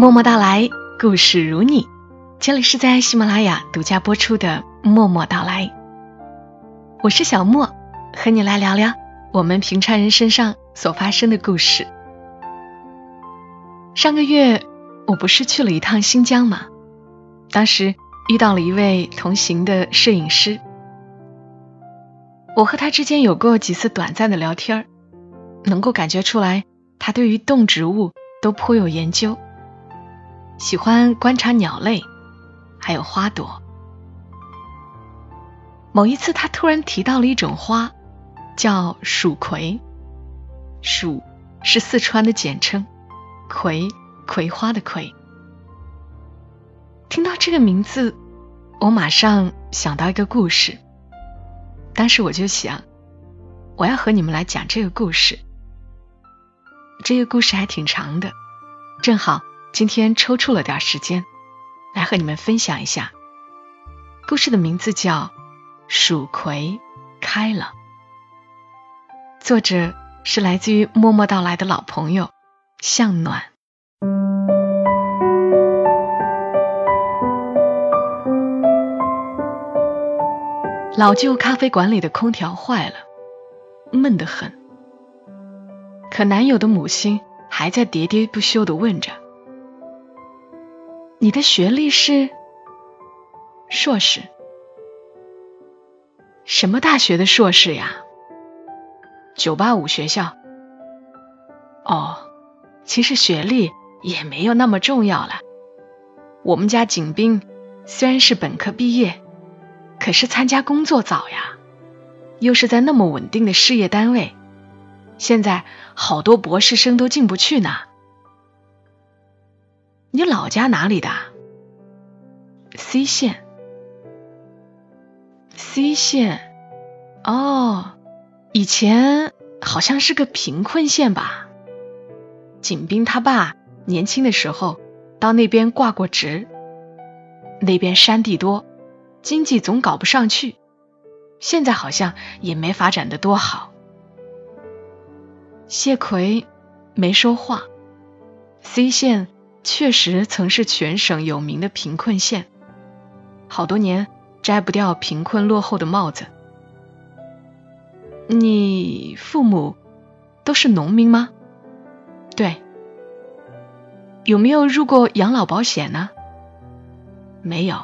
默默到来，故事如你。这里是在喜马拉雅独家播出的《默默到来》，我是小莫，和你来聊聊我们平常人身上所发生的故事。上个月我不是去了一趟新疆吗？当时遇到了一位同行的摄影师，我和他之间有过几次短暂的聊天能够感觉出来，他对于动植物都颇有研究。喜欢观察鸟类，还有花朵。某一次，他突然提到了一种花，叫蜀葵。蜀是四川的简称，葵葵花的葵。听到这个名字，我马上想到一个故事。当时我就想，我要和你们来讲这个故事。这个故事还挺长的，正好。今天抽出了点时间，来和你们分享一下故事的名字叫《蜀葵开了》，作者是来自于默默到来的老朋友向暖。老旧咖啡馆里的空调坏了，闷得很，可男友的母亲还在喋喋不休的问着。你的学历是硕士？什么大学的硕士呀？九八五学校？哦，其实学历也没有那么重要了。我们家景斌虽然是本科毕业，可是参加工作早呀，又是在那么稳定的事业单位，现在好多博士生都进不去呢。你老家哪里的？C 县，C 县，哦，以前好像是个贫困县吧。景斌他爸年轻的时候到那边挂过职，那边山地多，经济总搞不上去，现在好像也没发展的多好。谢奎没说话，C 县。确实曾是全省有名的贫困县，好多年摘不掉贫困落后的帽子。你父母都是农民吗？对。有没有入过养老保险呢？没有。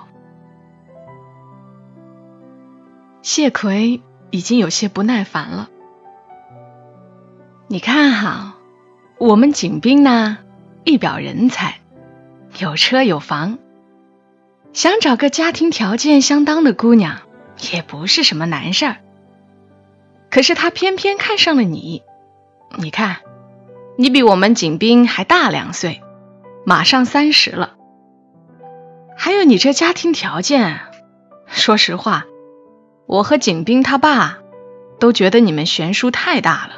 谢奎已经有些不耐烦了。你看哈，我们景斌呢？一表人才，有车有房，想找个家庭条件相当的姑娘也不是什么难事儿。可是他偏偏看上了你，你看，你比我们景斌还大两岁，马上三十了。还有你这家庭条件，说实话，我和景斌他爸都觉得你们悬殊太大了。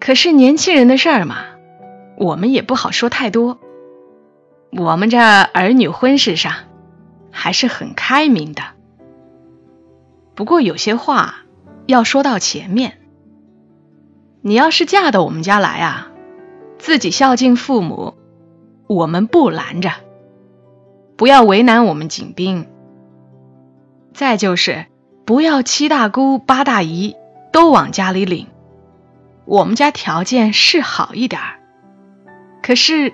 可是年轻人的事儿嘛。我们也不好说太多，我们这儿女婚事上还是很开明的。不过有些话要说到前面，你要是嫁到我们家来啊，自己孝敬父母，我们不拦着，不要为难我们景斌。再就是不要七大姑八大姨都往家里领，我们家条件是好一点儿。可是，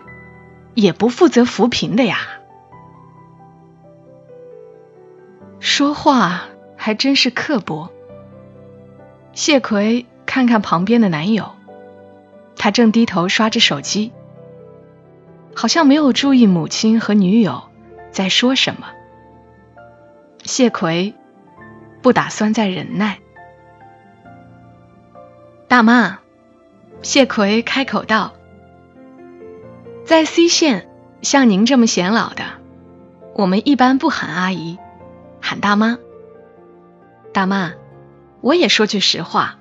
也不负责扶贫的呀。说话还真是刻薄。谢奎看看旁边的男友，他正低头刷着手机，好像没有注意母亲和女友在说什么。谢奎不打算再忍耐。大妈，谢奎开口道。在 C 县，像您这么显老的，我们一般不喊阿姨，喊大妈。大妈，我也说句实话，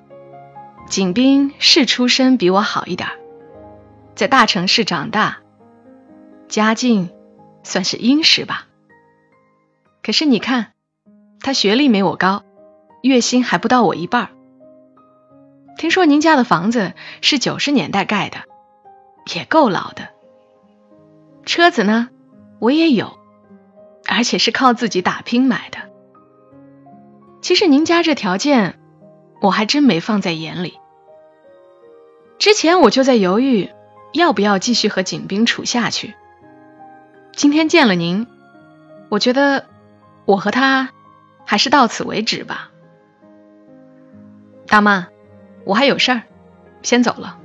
景斌是出身比我好一点，在大城市长大，家境算是殷实吧。可是你看，他学历没我高，月薪还不到我一半。听说您家的房子是九十年代盖的，也够老的。车子呢，我也有，而且是靠自己打拼买的。其实您家这条件，我还真没放在眼里。之前我就在犹豫，要不要继续和景斌处下去。今天见了您，我觉得我和他还是到此为止吧。大妈，我还有事儿，先走了。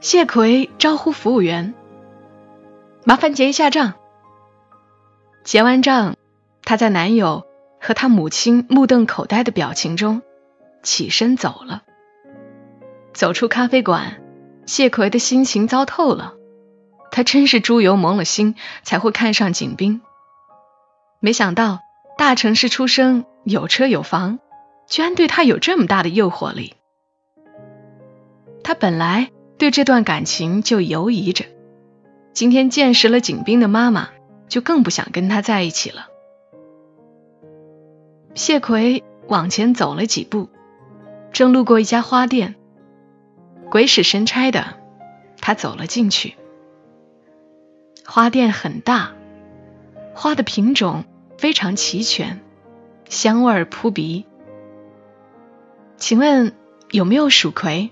谢奎招呼服务员：“麻烦结一下账。”结完账，他在男友和他母亲目瞪口呆的表情中起身走了。走出咖啡馆，谢奎的心情糟透了。他真是猪油蒙了心，才会看上景斌。没想到大城市出生，有车有房，居然对他有这么大的诱惑力。他本来对这段感情就犹疑着，今天见识了景斌的妈妈，就更不想跟他在一起了。谢奎往前走了几步，正路过一家花店，鬼使神差的，他走了进去。花店很大，花的品种非常齐全，香味扑鼻。请问有没有蜀葵？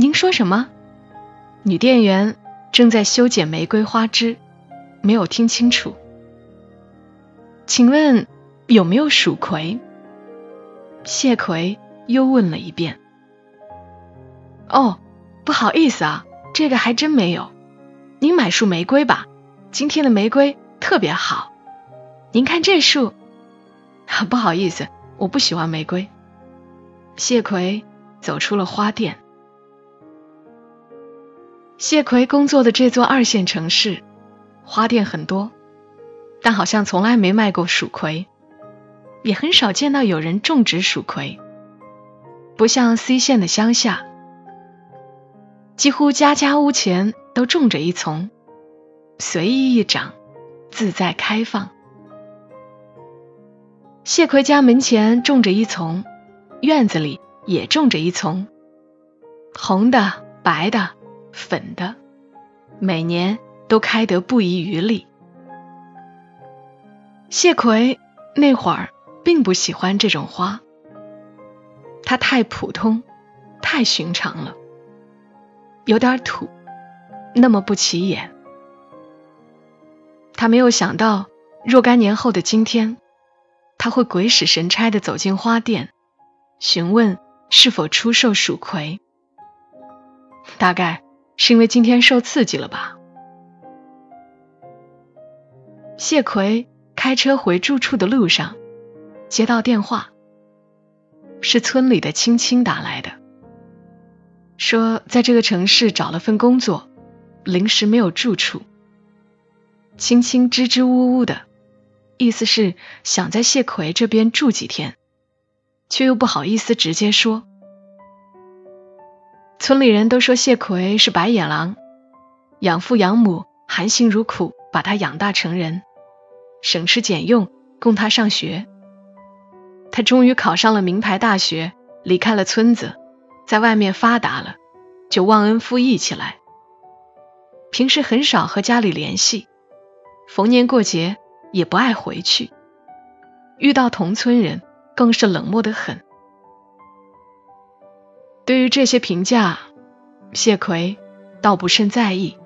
您说什么？女店员正在修剪玫瑰花枝，没有听清楚。请问有没有蜀葵？谢奎又问了一遍。哦，不好意思啊，这个还真没有。您买束玫瑰吧，今天的玫瑰特别好。您看这束，不好意思，我不喜欢玫瑰。谢奎走出了花店。谢奎工作的这座二线城市，花店很多，但好像从来没卖过蜀葵，也很少见到有人种植蜀葵。不像 C 县的乡下，几乎家家屋前。都种着一丛，随意一长，自在开放。谢奎家门前种着一丛，院子里也种着一丛，红的、白的、粉的，每年都开得不遗余力。谢奎那会儿并不喜欢这种花，它太普通，太寻常了，有点土。那么不起眼，他没有想到若干年后的今天，他会鬼使神差的走进花店，询问是否出售蜀葵。大概是因为今天受刺激了吧。谢奎开车回住处的路上，接到电话，是村里的青青打来的，说在这个城市找了份工作。临时没有住处，青青支支吾吾的，意思是想在谢奎这边住几天，却又不好意思直接说。村里人都说谢奎是白眼狼，养父养母含辛茹苦把他养大成人，省吃俭用供他上学。他终于考上了名牌大学，离开了村子，在外面发达了，就忘恩负义起来。平时很少和家里联系，逢年过节也不爱回去，遇到同村人更是冷漠的很。对于这些评价，谢奎倒不甚在意。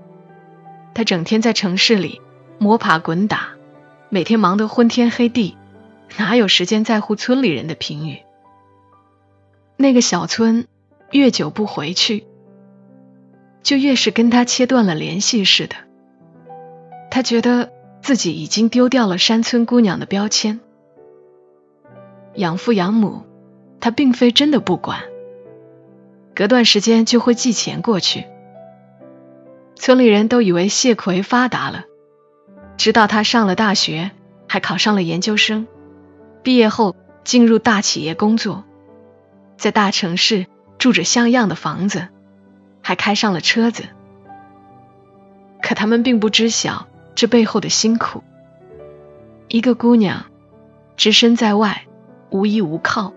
他整天在城市里摸爬滚打，每天忙得昏天黑地，哪有时间在乎村里人的评语？那个小村越久不回去。就越是跟他切断了联系似的，他觉得自己已经丢掉了山村姑娘的标签。养父养母，他并非真的不管，隔段时间就会寄钱过去。村里人都以为谢奎发达了，直到他上了大学，还考上了研究生，毕业后进入大企业工作，在大城市住着像样的房子。还开上了车子，可他们并不知晓这背后的辛苦。一个姑娘，只身在外，无依无靠，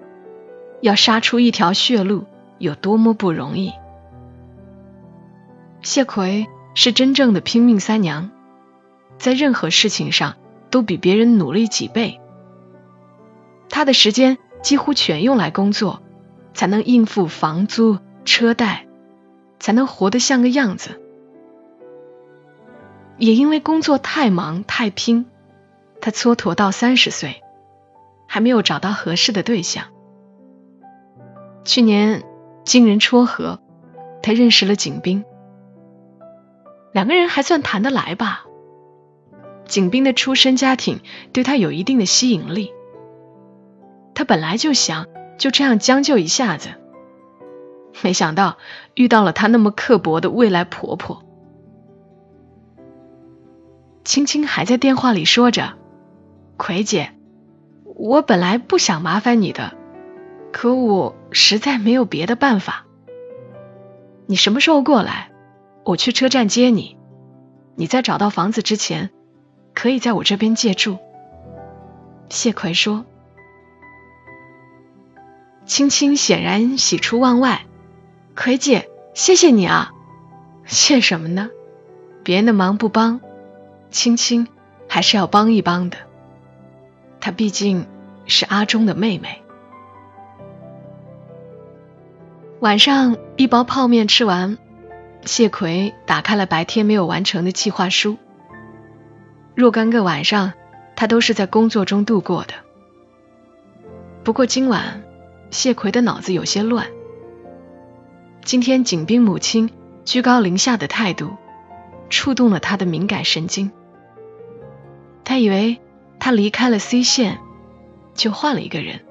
要杀出一条血路，有多么不容易。谢奎是真正的拼命三娘，在任何事情上都比别人努力几倍。他的时间几乎全用来工作，才能应付房租、车贷，才能活得像个样子。也因为工作太忙太拼，他蹉跎到三十岁，还没有找到合适的对象。去年经人撮合，他认识了景斌，两个人还算谈得来吧。景斌的出身家庭对他有一定的吸引力，他本来就想就这样将就一下子，没想到遇到了他那么刻薄的未来婆婆。青青还在电话里说着：“葵姐，我本来不想麻烦你的，可我实在没有别的办法。你什么时候过来？我去车站接你。你在找到房子之前，可以在我这边借住。”谢奎说。青青显然喜出望外：“葵姐，谢谢你啊！谢什么呢？别人的忙不帮。”青青还是要帮一帮的，她毕竟是阿忠的妹妹。晚上一包泡面吃完，谢奎打开了白天没有完成的计划书。若干个晚上，他都是在工作中度过的。不过今晚，谢奎的脑子有些乱。今天景斌母亲居高临下的态度。触动了他的敏感神经。他以为他离开了 C 县，就换了一个人。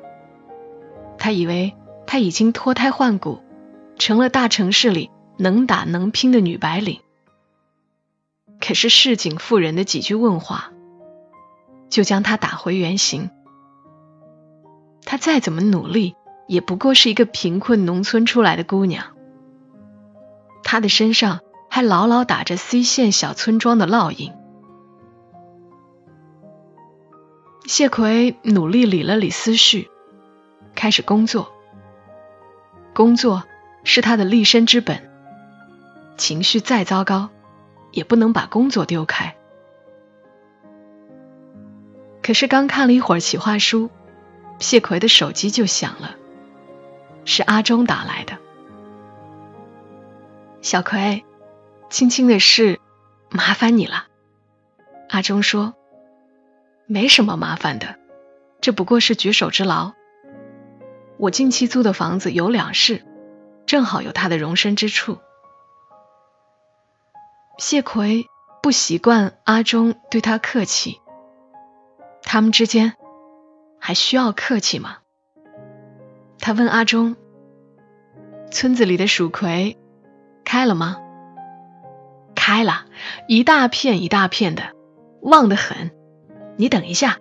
他以为她已经脱胎换骨，成了大城市里能打能拼的女白领。可是市井妇人的几句问话，就将他打回原形。他再怎么努力，也不过是一个贫困农村出来的姑娘。他的身上。还牢牢打着 C 县小村庄的烙印。谢奎努力理了理思绪，开始工作。工作是他的立身之本，情绪再糟糕，也不能把工作丢开。可是刚看了一会儿企划书，谢奎的手机就响了，是阿忠打来的。小奎。青青的事，麻烦你了。阿忠说：“没什么麻烦的，这不过是举手之劳。我近期租的房子有两室，正好有他的容身之处。”谢奎不习惯阿忠对他客气，他们之间还需要客气吗？他问阿忠：“村子里的蜀葵开了吗？”开了一大片一大片的，旺得很。你等一下，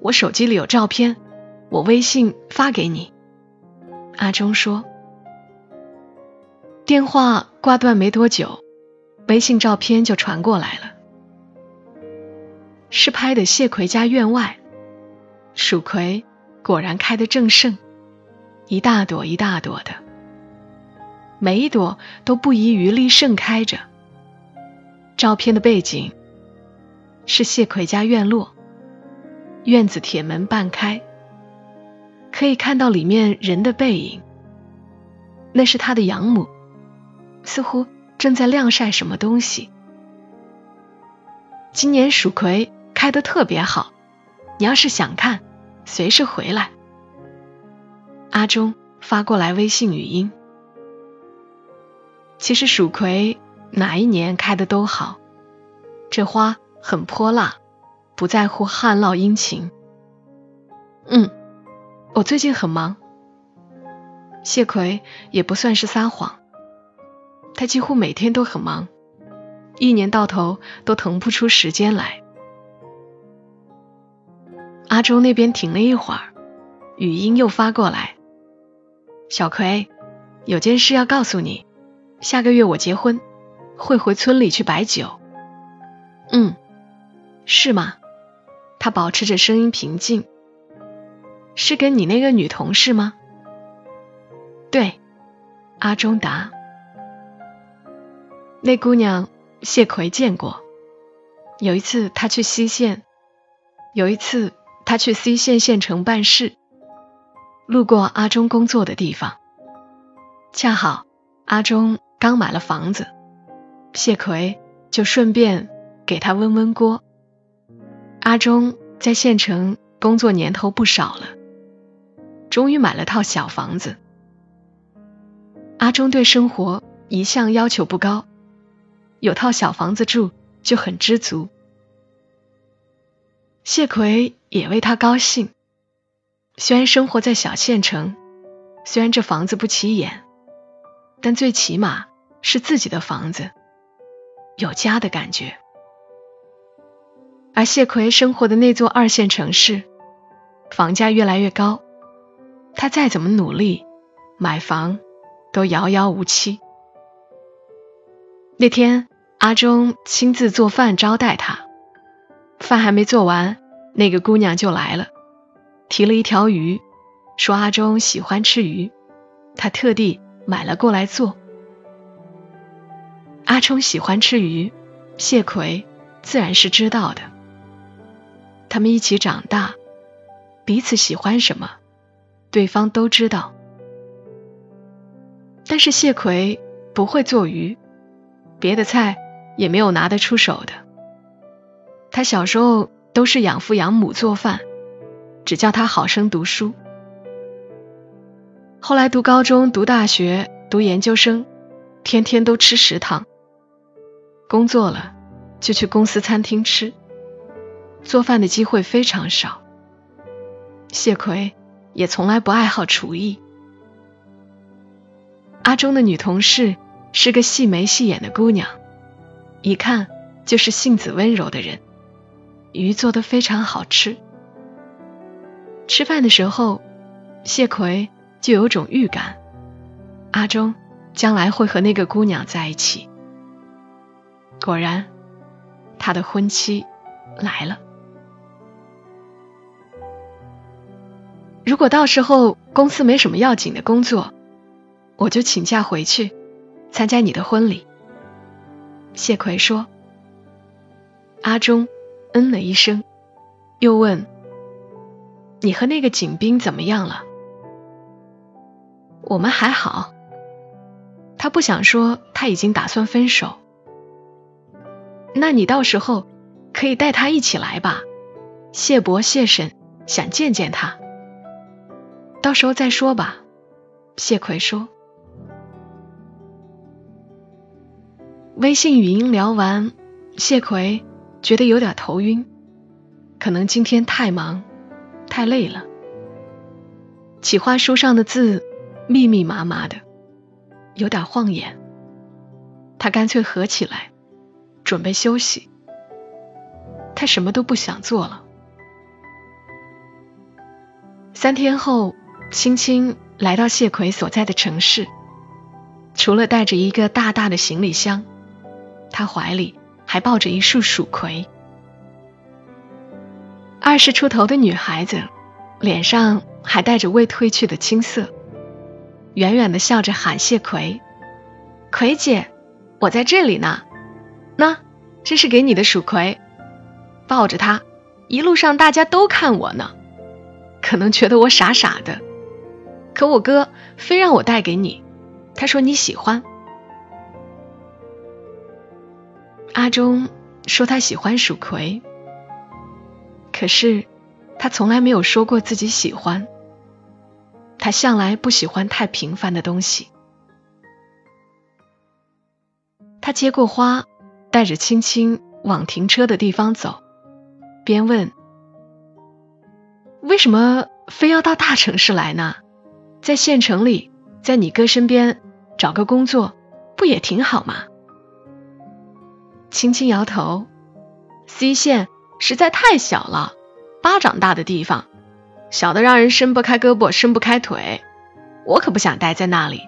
我手机里有照片，我微信发给你。阿忠说。电话挂断没多久，微信照片就传过来了，是拍的谢奎家院外，蜀葵果然开得正盛，一大朵一大朵的，每一朵都不遗余力盛开着。照片的背景是谢奎家院落，院子铁门半开，可以看到里面人的背影。那是他的养母，似乎正在晾晒什么东西。今年蜀葵开得特别好，你要是想看，随时回来。阿忠发过来微信语音。其实蜀葵。哪一年开的都好，这花很泼辣，不在乎旱涝阴晴。嗯，我最近很忙。谢奎也不算是撒谎，他几乎每天都很忙，一年到头都腾不出时间来。阿周那边停了一会儿，语音又发过来：“小葵，有件事要告诉你，下个月我结婚。”会回村里去摆酒。嗯，是吗？他保持着声音平静。是跟你那个女同事吗？对，阿忠答。那姑娘谢奎见过。有一次他去西县，有一次他去西县县城办事，路过阿忠工作的地方，恰好阿忠刚买了房子，谢奎就顺便给他温温锅。阿忠在县城工作年头不少了，终于买了套小房子。阿忠对生活一向要求不高，有套小房子住就很知足。谢奎也为他高兴，虽然生活在小县城，虽然这房子不起眼，但最起码是自己的房子，有家的感觉。而谢奎生活的那座二线城市，房价越来越高，他再怎么努力买房。都遥遥无期。那天，阿忠亲自做饭招待他，饭还没做完，那个姑娘就来了，提了一条鱼，说阿忠喜欢吃鱼，他特地买了过来做。阿忠喜欢吃鱼，谢奎自然是知道的。他们一起长大，彼此喜欢什么，对方都知道。但是谢奎不会做鱼，别的菜也没有拿得出手的。他小时候都是养父养母做饭，只叫他好生读书。后来读高中、读大学、读研究生，天天都吃食堂。工作了就去公司餐厅吃，做饭的机会非常少。谢奎也从来不爱好厨艺。阿忠的女同事是个细眉细眼的姑娘，一看就是性子温柔的人。鱼做的非常好吃。吃饭的时候，谢奎就有种预感，阿忠将来会和那个姑娘在一起。果然，他的婚期来了。如果到时候公司没什么要紧的工作，我就请假回去参加你的婚礼。谢奎说。阿忠嗯了一声，又问：“你和那个景斌怎么样了？”我们还好。他不想说他已经打算分手。那你到时候可以带他一起来吧。谢伯、谢婶想见见他。到时候再说吧。谢奎说。微信语音聊完，谢奎觉得有点头晕，可能今天太忙太累了。企划书上的字密密麻麻的，有点晃眼。他干脆合起来，准备休息。他什么都不想做了。三天后，青青来到谢奎所在的城市，除了带着一个大大的行李箱。他怀里还抱着一束蜀葵。二十出头的女孩子，脸上还带着未褪去的青涩，远远的笑着喊谢葵：“葵姐，我在这里呢。那这是给你的蜀葵，抱着它，一路上大家都看我呢，可能觉得我傻傻的，可我哥非让我带给你，他说你喜欢。”阿忠说他喜欢蜀葵，可是他从来没有说过自己喜欢。他向来不喜欢太平凡的东西。他接过花，带着青青往停车的地方走，边问：“为什么非要到大城市来呢？在县城里，在你哥身边找个工作，不也挺好吗？”轻轻摇头，C 县实在太小了，巴掌大的地方，小的让人伸不开胳膊，伸不开腿。我可不想待在那里，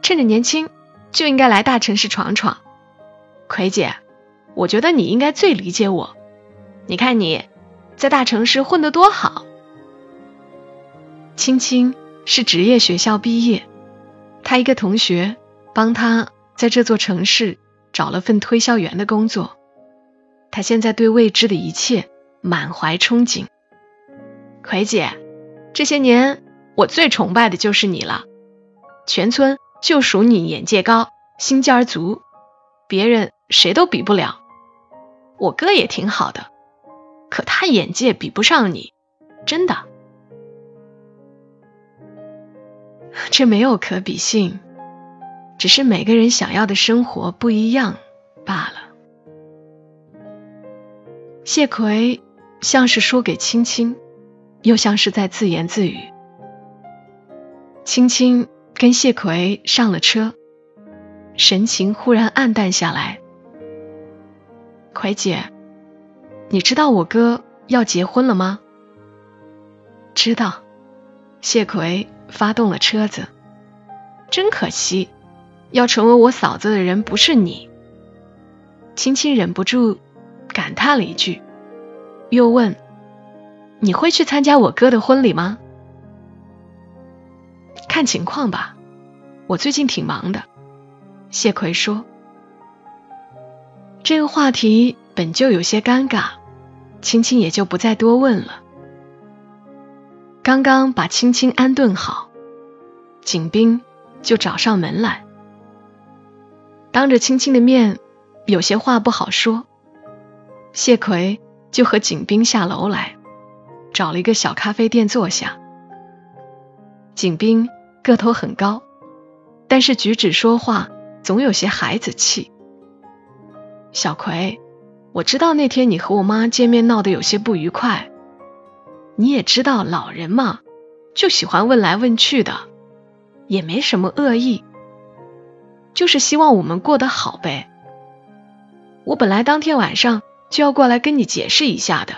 趁着年轻就应该来大城市闯闯。葵姐，我觉得你应该最理解我。你看你在大城市混得多好。青青是职业学校毕业，他一个同学帮他在这座城市。找了份推销员的工作。他现在对未知的一切满怀憧憬。葵姐，这些年我最崇拜的就是你了，全村就属你眼界高、心尖儿足，别人谁都比不了。我哥也挺好的，可他眼界比不上你，真的。这没有可比性，只是每个人想要的生活不一样罢了。谢奎像是说给青青，又像是在自言自语。青青跟谢奎上了车，神情忽然暗淡下来。奎姐，你知道我哥要结婚了吗？知道。谢奎。发动了车子，真可惜，要成为我嫂子的人不是你。青青忍不住感叹了一句，又问：“你会去参加我哥的婚礼吗？”看情况吧，我最近挺忙的。谢奎说：“这个话题本就有些尴尬，青青也就不再多问了。”刚刚把青青安顿好，景斌就找上门来，当着青青的面，有些话不好说。谢奎就和景斌下楼来，找了一个小咖啡店坐下。景斌个头很高，但是举止说话总有些孩子气。小葵，我知道那天你和我妈见面闹得有些不愉快。你也知道，老人嘛，就喜欢问来问去的，也没什么恶意，就是希望我们过得好呗。我本来当天晚上就要过来跟你解释一下的，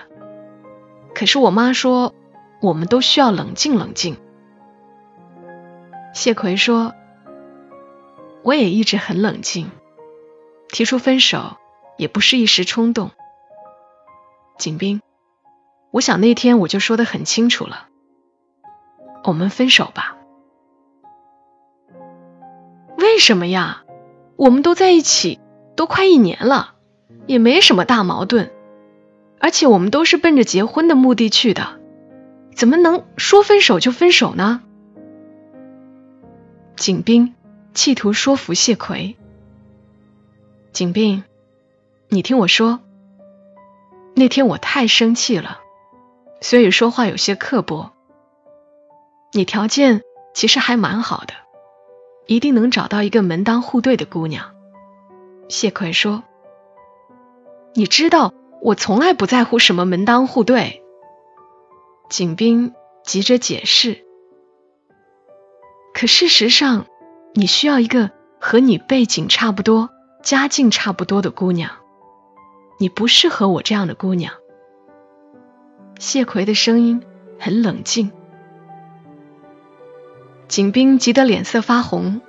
可是我妈说，我们都需要冷静冷静。谢奎说，我也一直很冷静，提出分手也不是一时冲动。景斌。我想那天我就说的很清楚了，我们分手吧。为什么呀？我们都在一起都快一年了，也没什么大矛盾，而且我们都是奔着结婚的目的去的，怎么能说分手就分手呢？景斌企图说服谢奎。景斌，你听我说，那天我太生气了。所以说话有些刻薄。你条件其实还蛮好的，一定能找到一个门当户对的姑娘。谢奎说：“你知道我从来不在乎什么门当户对。”景斌急着解释：“可事实上，你需要一个和你背景差不多、家境差不多的姑娘。你不适合我这样的姑娘。”谢奎的声音很冷静，景斌急得脸色发红。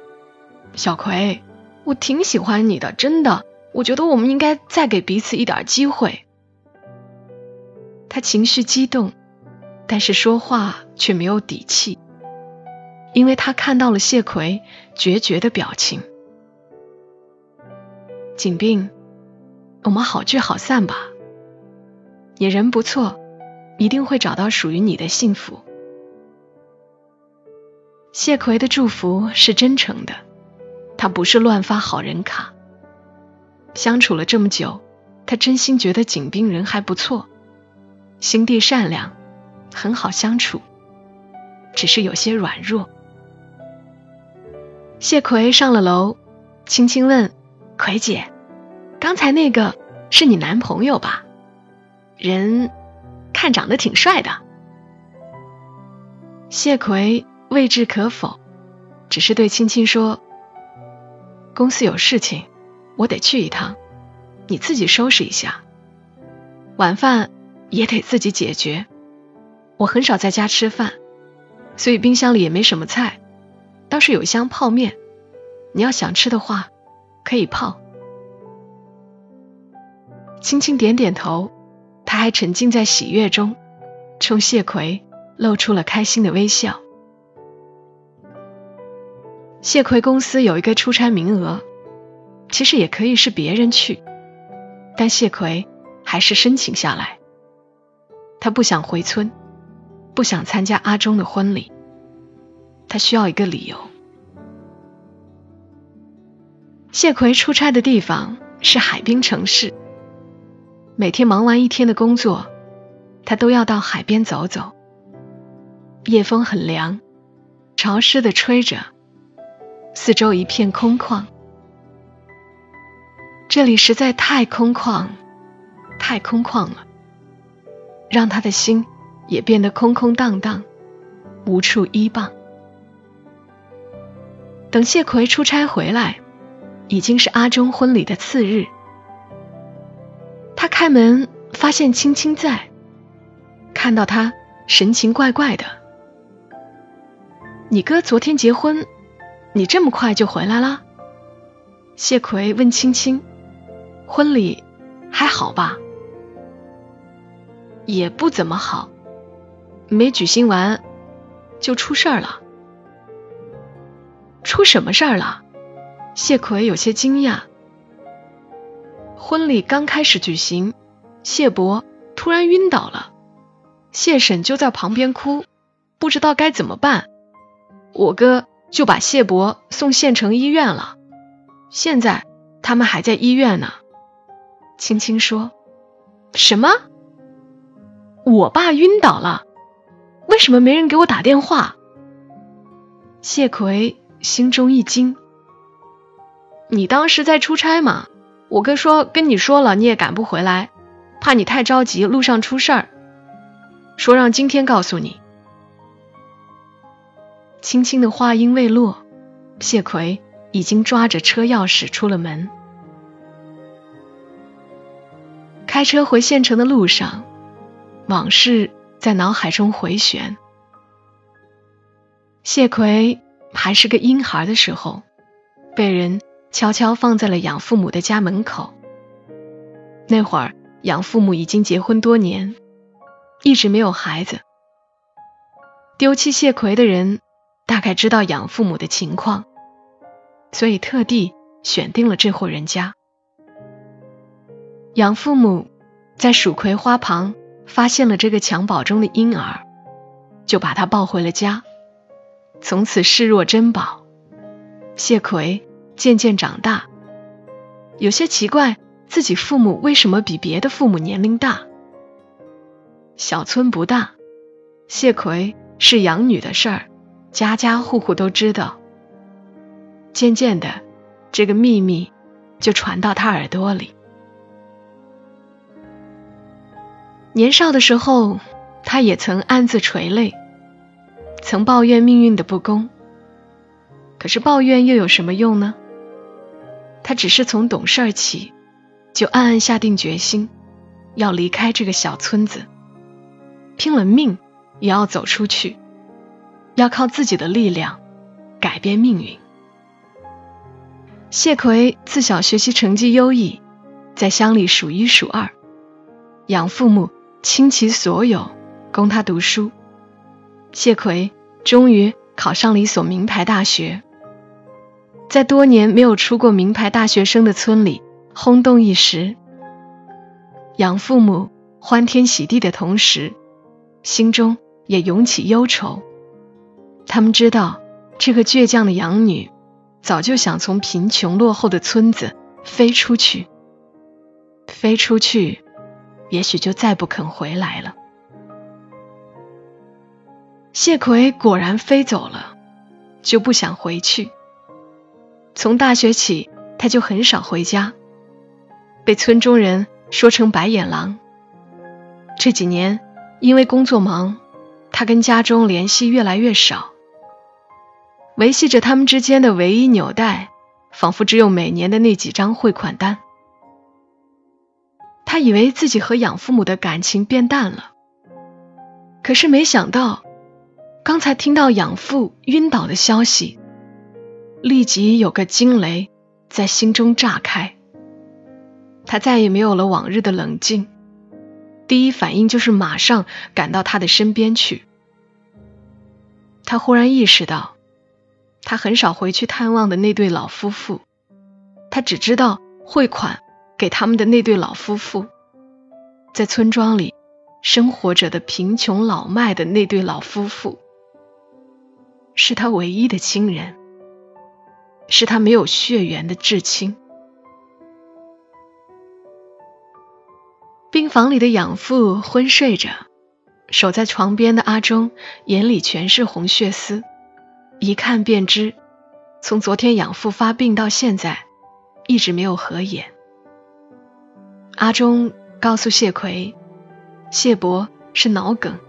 小葵，我挺喜欢你的，真的，我觉得我们应该再给彼此一点机会。他情绪激动，但是说话却没有底气，因为他看到了谢奎决绝的表情。景斌，我们好聚好散吧。你人不错。一定会找到属于你的幸福。谢奎的祝福是真诚的，他不是乱发好人卡。相处了这么久，他真心觉得景斌人还不错，心地善良，很好相处，只是有些软弱。谢奎上了楼，轻轻问：“奎姐，刚才那个是你男朋友吧？人？”看长得挺帅的，谢奎未置可否，只是对青青说：“公司有事情，我得去一趟，你自己收拾一下。晚饭也得自己解决，我很少在家吃饭，所以冰箱里也没什么菜，倒是有一箱泡面，你要想吃的话可以泡。”青青点点头。他还沉浸在喜悦中，冲谢奎露出了开心的微笑。谢奎公司有一个出差名额，其实也可以是别人去，但谢奎还是申请下来。他不想回村，不想参加阿忠的婚礼，他需要一个理由。谢奎出差的地方是海滨城市，每天忙完一天的工作，他都要到海边走走。夜风很凉，潮湿的吹着，四周一片空旷。这里实在太空旷，太空旷了，让他的心也变得空空荡荡，无处依傍。等谢奎出差回来，已经是阿忠婚礼的次日。开门发现青青在，看到他神情怪怪的。你哥昨天结婚，你这么快就回来了？谢奎问青青：“婚礼还好吧？”也不怎么好，没举行完就出事儿了。出什么事儿了？谢奎有些惊讶。婚礼刚开始举行，谢伯突然晕倒了，谢婶就在旁边哭，不知道该怎么办。我哥就把谢伯送县城医院了，现在他们还在医院呢。青青说：“什么？我爸晕倒了？为什么没人给我打电话？”谢奎心中一惊：“你当时在出差吗？我哥说跟你说了，你也赶不回来，怕你太着急，路上出事儿，说让今天告诉你。”轻轻的话音未落，谢奎已经抓着车钥匙出了门。开车回县城的路上，往事在脑海中回旋。谢奎还是个婴孩的时候，被人悄悄放在了养父母的家门口。那会儿，养父母已经结婚多年，一直没有孩子。丢弃谢奎的人。大概知道养父母的情况，所以特地选定了这户人家。养父母在蜀葵花旁发现了这个襁褓中的婴儿，就把他抱回了家，从此视若珍宝。谢奎渐渐长大，有些奇怪自己父母为什么比别的父母年龄大。小村不大，谢奎是养女的事儿。家家户户都知道，渐渐的，这个秘密就传到他耳朵里。年少的时候，他也曾暗自垂泪，曾抱怨命运的不公。可是抱怨又有什么用呢？他只是从懂事起，就暗暗下定决心，要离开这个小村子，拼了命也要走出去。要靠自己的力量改变命运。谢奎自小学习成绩优异，在乡里数一数二，养父母倾其所有供他读书。谢奎终于考上了一所名牌大学，在多年没有出过名牌大学生的村里轰动一时。养父母欢天喜地的同时，心中也涌起忧愁。他们知道，这个倔强的养女早就想从贫穷落后的村子飞出去，飞出去，也许就再不肯回来了。谢奎果然飞走了，就不想回去。从大学起，他就很少回家，被村中人说成白眼狼。这几年因为工作忙，他跟家中联系越来越少。维系着他们之间的唯一纽带，仿佛只有每年的那几张汇款单。他以为自己和养父母的感情变淡了，可是没想到，刚才听到养父晕倒的消息，立即有个惊雷在心中炸开。他再也没有了往日的冷静，第一反应就是马上赶到他的身边去。他忽然意识到。他很少回去探望的那对老夫妇，他只知道汇款给他们的那对老夫妇，在村庄里生活着的贫穷老迈的那对老夫妇，是他唯一的亲人，是他没有血缘的至亲。病房里的养父昏睡着，守在床边的阿忠眼里全是红血丝，一看便知。从昨天养父发病到现在，一直没有合眼。阿忠告诉谢奎，谢伯是脑梗，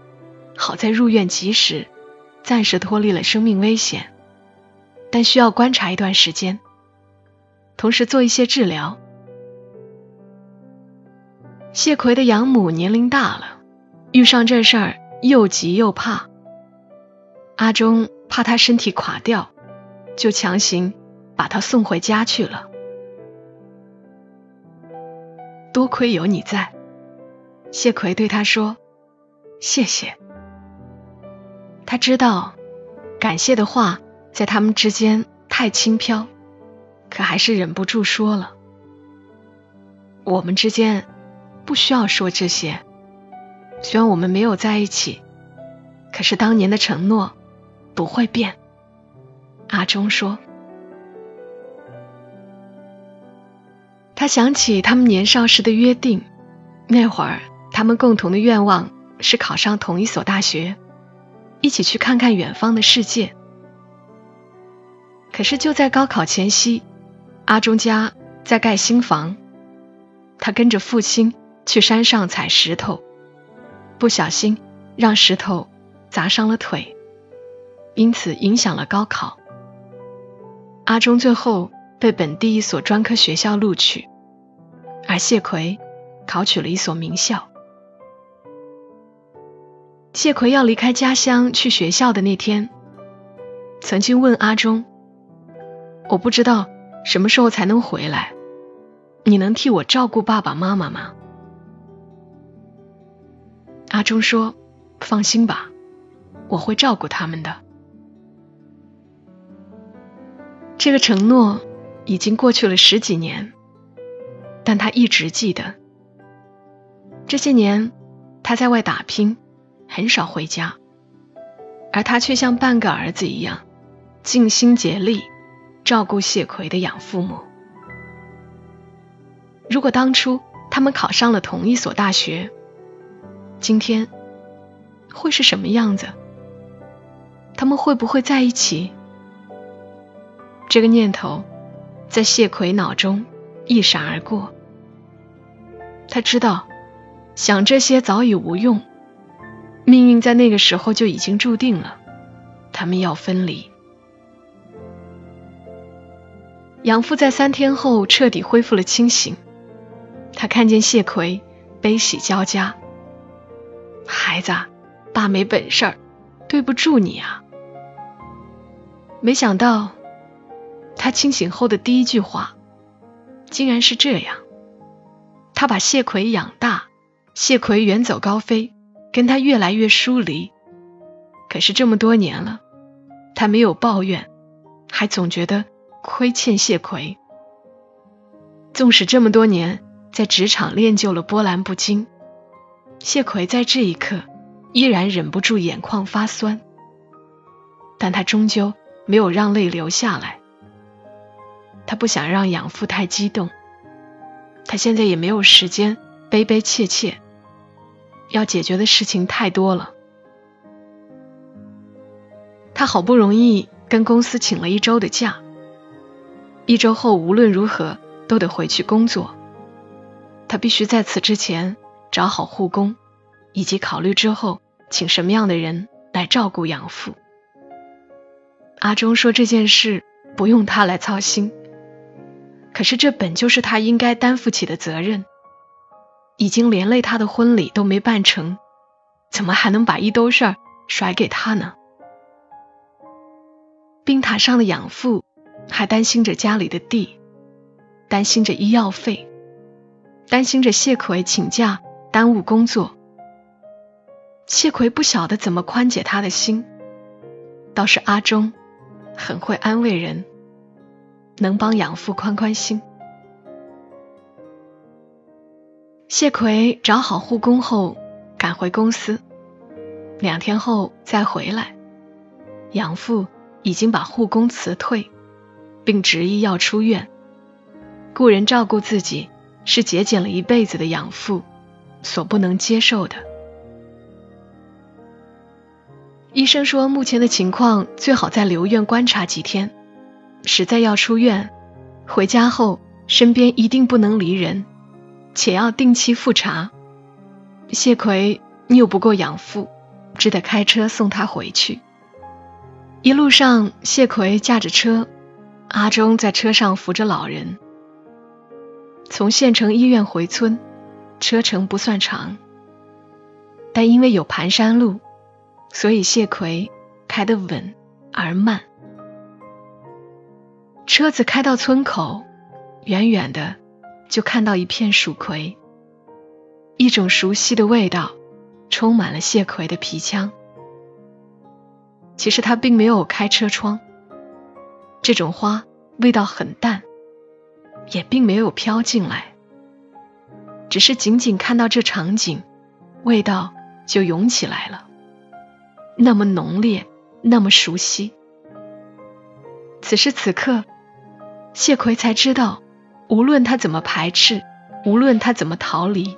好在入院及时，暂时脱离了生命危险，但需要观察一段时间，同时做一些治疗。谢奎的养母年龄大了，遇上这事儿又急又怕。阿忠怕他身体垮掉。就强行把他送回家去了。多亏有你在，谢奎对他说：“谢谢。”他知道感谢的话在他们之间太轻飘，可还是忍不住说了：“我们之间不需要说这些。虽然我们没有在一起，可是当年的承诺不会变。”阿忠说：“他想起他们年少时的约定，那会儿他们共同的愿望是考上同一所大学，一起去看看远方的世界。可是就在高考前夕，阿忠家在盖新房，他跟着父亲去山上采石头，不小心让石头砸伤了腿，因此影响了高考。”阿忠最后被本地一所专科学校录取，而谢奎考取了一所名校。谢奎要离开家乡去学校的那天，曾经问阿忠：“我不知道什么时候才能回来，你能替我照顾爸爸妈妈吗？”阿忠说：“放心吧，我会照顾他们的。”这个承诺已经过去了十几年，但他一直记得。这些年他在外打拼，很少回家，而他却像半个儿子一样，尽心竭力照顾谢奎的养父母。如果当初他们考上了同一所大学，今天会是什么样子？他们会不会在一起？这个念头在谢奎脑中一闪而过。他知道，想这些早已无用，命运在那个时候就已经注定了，他们要分离。养父在三天后彻底恢复了清醒，他看见谢奎悲喜交加。孩子，爸没本事，对不住你啊。没想到。他清醒后的第一句话，竟然是这样：他把谢奎养大，谢奎远走高飞，跟他越来越疏离。可是这么多年了，他没有抱怨，还总觉得亏欠谢奎。纵使这么多年在职场练就了波澜不惊，谢奎在这一刻依然忍不住眼眶发酸，但他终究没有让泪流下来。他不想让养父太激动，他现在也没有时间悲悲切切，要解决的事情太多了。他好不容易跟公司请了一周的假，一周后无论如何都得回去工作。他必须在此之前找好护工，以及考虑之后请什么样的人来照顾养父。阿忠说这件事不用他来操心。可是这本就是他应该担负起的责任，已经连累他的婚礼都没办成，怎么还能把一兜事儿甩给他呢？病榻上的养父还担心着家里的地担心着医药费担心着谢奎请假耽误工作。谢奎不晓得怎么宽解他的心倒是阿忠很会安慰人能帮养父宽宽心。谢奎找好护工后赶回公司两天后再回来养父已经把护工辞退。并执意要出院。雇人照顾自己，是节俭了一辈子的养父所不能接受的。医生说，目前的情况最好再留院观察几天，实在要出院，回家后身边一定不能离人，且要定期复查。谢奎拗不过养父。只得开车送他回去。一路上，谢奎驾着车，阿忠在车上扶着老人。从县城医院回村，车程不算长，但因为有盘山路，所以谢奎开得稳而慢。车子开到村口，远远的就看到一片蜀葵，一种熟悉的味道。充满了谢奎的皮腔。其实他并没有开车窗，这种花味道很淡，也并没有飘进来，只是仅仅看到这场景，味道就涌起来了，那么浓烈，那么熟悉。此时此刻，谢奎才知道，无论他怎么排斥，无论他怎么逃离。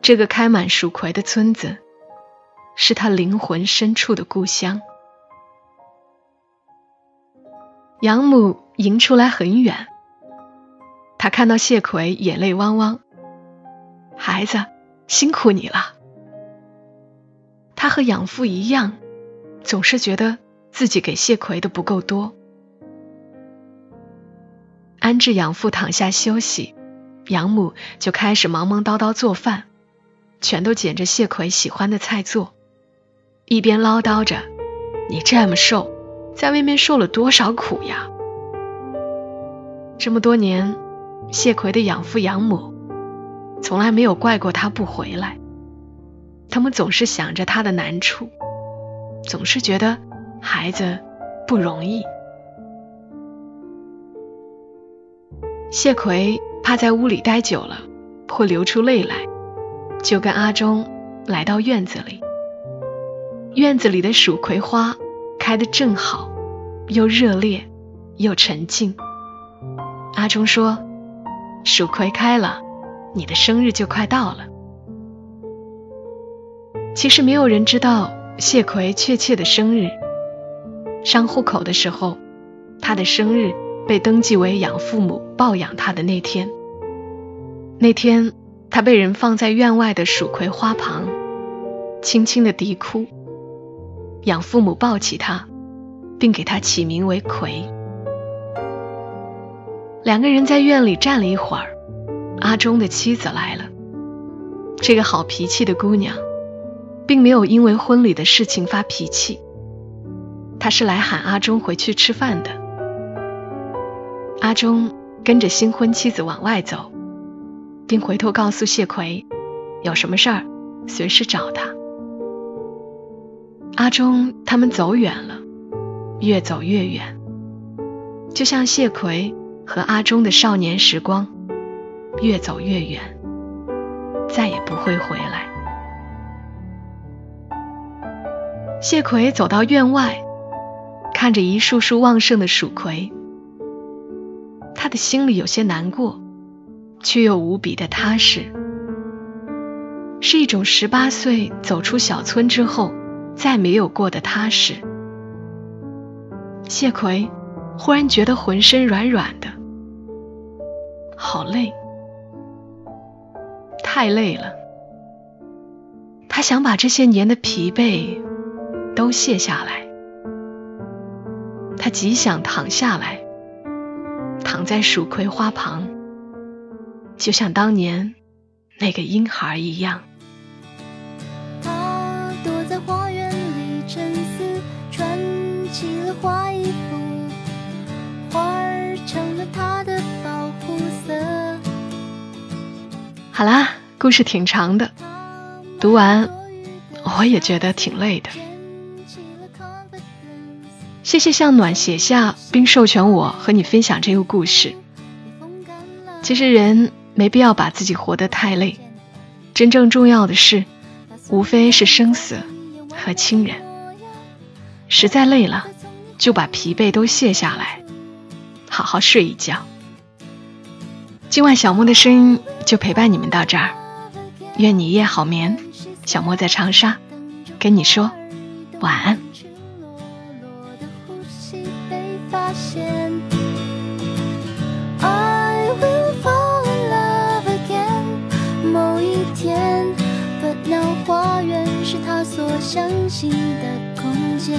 这个开满蜀葵的村子，是他灵魂深处的故乡。养母迎出来很远，他看到谢奎，眼泪汪汪。孩子，辛苦你了。他和养父一样，总是觉得自己给谢奎的不够多。安置养父躺下休息，养母就开始忙忙叨叨做饭。全都捡着谢奎喜欢的菜做，一边唠叨着：“你这么瘦，在外面受了多少苦呀？”这么多年，谢奎的养父养母从来没有怪过他不回来，他们总是想着他的难处，总是觉得孩子不容易。谢奎怕在屋里待久了会流出泪来。就跟阿忠来到院子里，院子里的蜀葵花开得正好，又热烈又沉静。阿忠说：“蜀葵开了，你的生日就快到了。”其实没有人知道谢奎确切的生日。上户口的时候，他的生日被登记为养父母抱养他的那天。那天。他被人放在院外的蜀葵花旁，轻轻的啼哭。养父母抱起他，并给他起名为葵。两个人在院里站了一会儿，阿忠的妻子来了。这个好脾气的姑娘，并没有因为婚礼的事情发脾气，她是来喊阿忠回去吃饭的。阿忠跟着新婚妻子往外走。并回头告诉谢奎，有什么事儿随时找他。阿忠他们走远了，越走越远，就像谢奎和阿忠的少年时光，越走越远，再也不会回来。谢奎走到院外，看着一束束旺盛的蜀葵，他的心里有些难过。却又无比的踏实，是一种十八岁走出小村之后再没有过的踏实。谢奎忽然觉得浑身软软的，好累，太累了。他想把这些年的疲惫都卸下来，他极想躺下来，躺在蜀葵花旁。就像当年那个婴孩一样。好啦，故事挺长的，读完我也觉得挺累的。谢谢向暖写下并授权我和你分享这个故事。其实人。没必要把自己活得太累，真正重要的事，无非是生死和亲人。实在累了，就把疲惫都卸下来，好好睡一觉。今晚小莫的声音就陪伴你们到这儿，愿你一夜好眠。小莫在长沙，跟你说晚安。花园是他所相信的空间。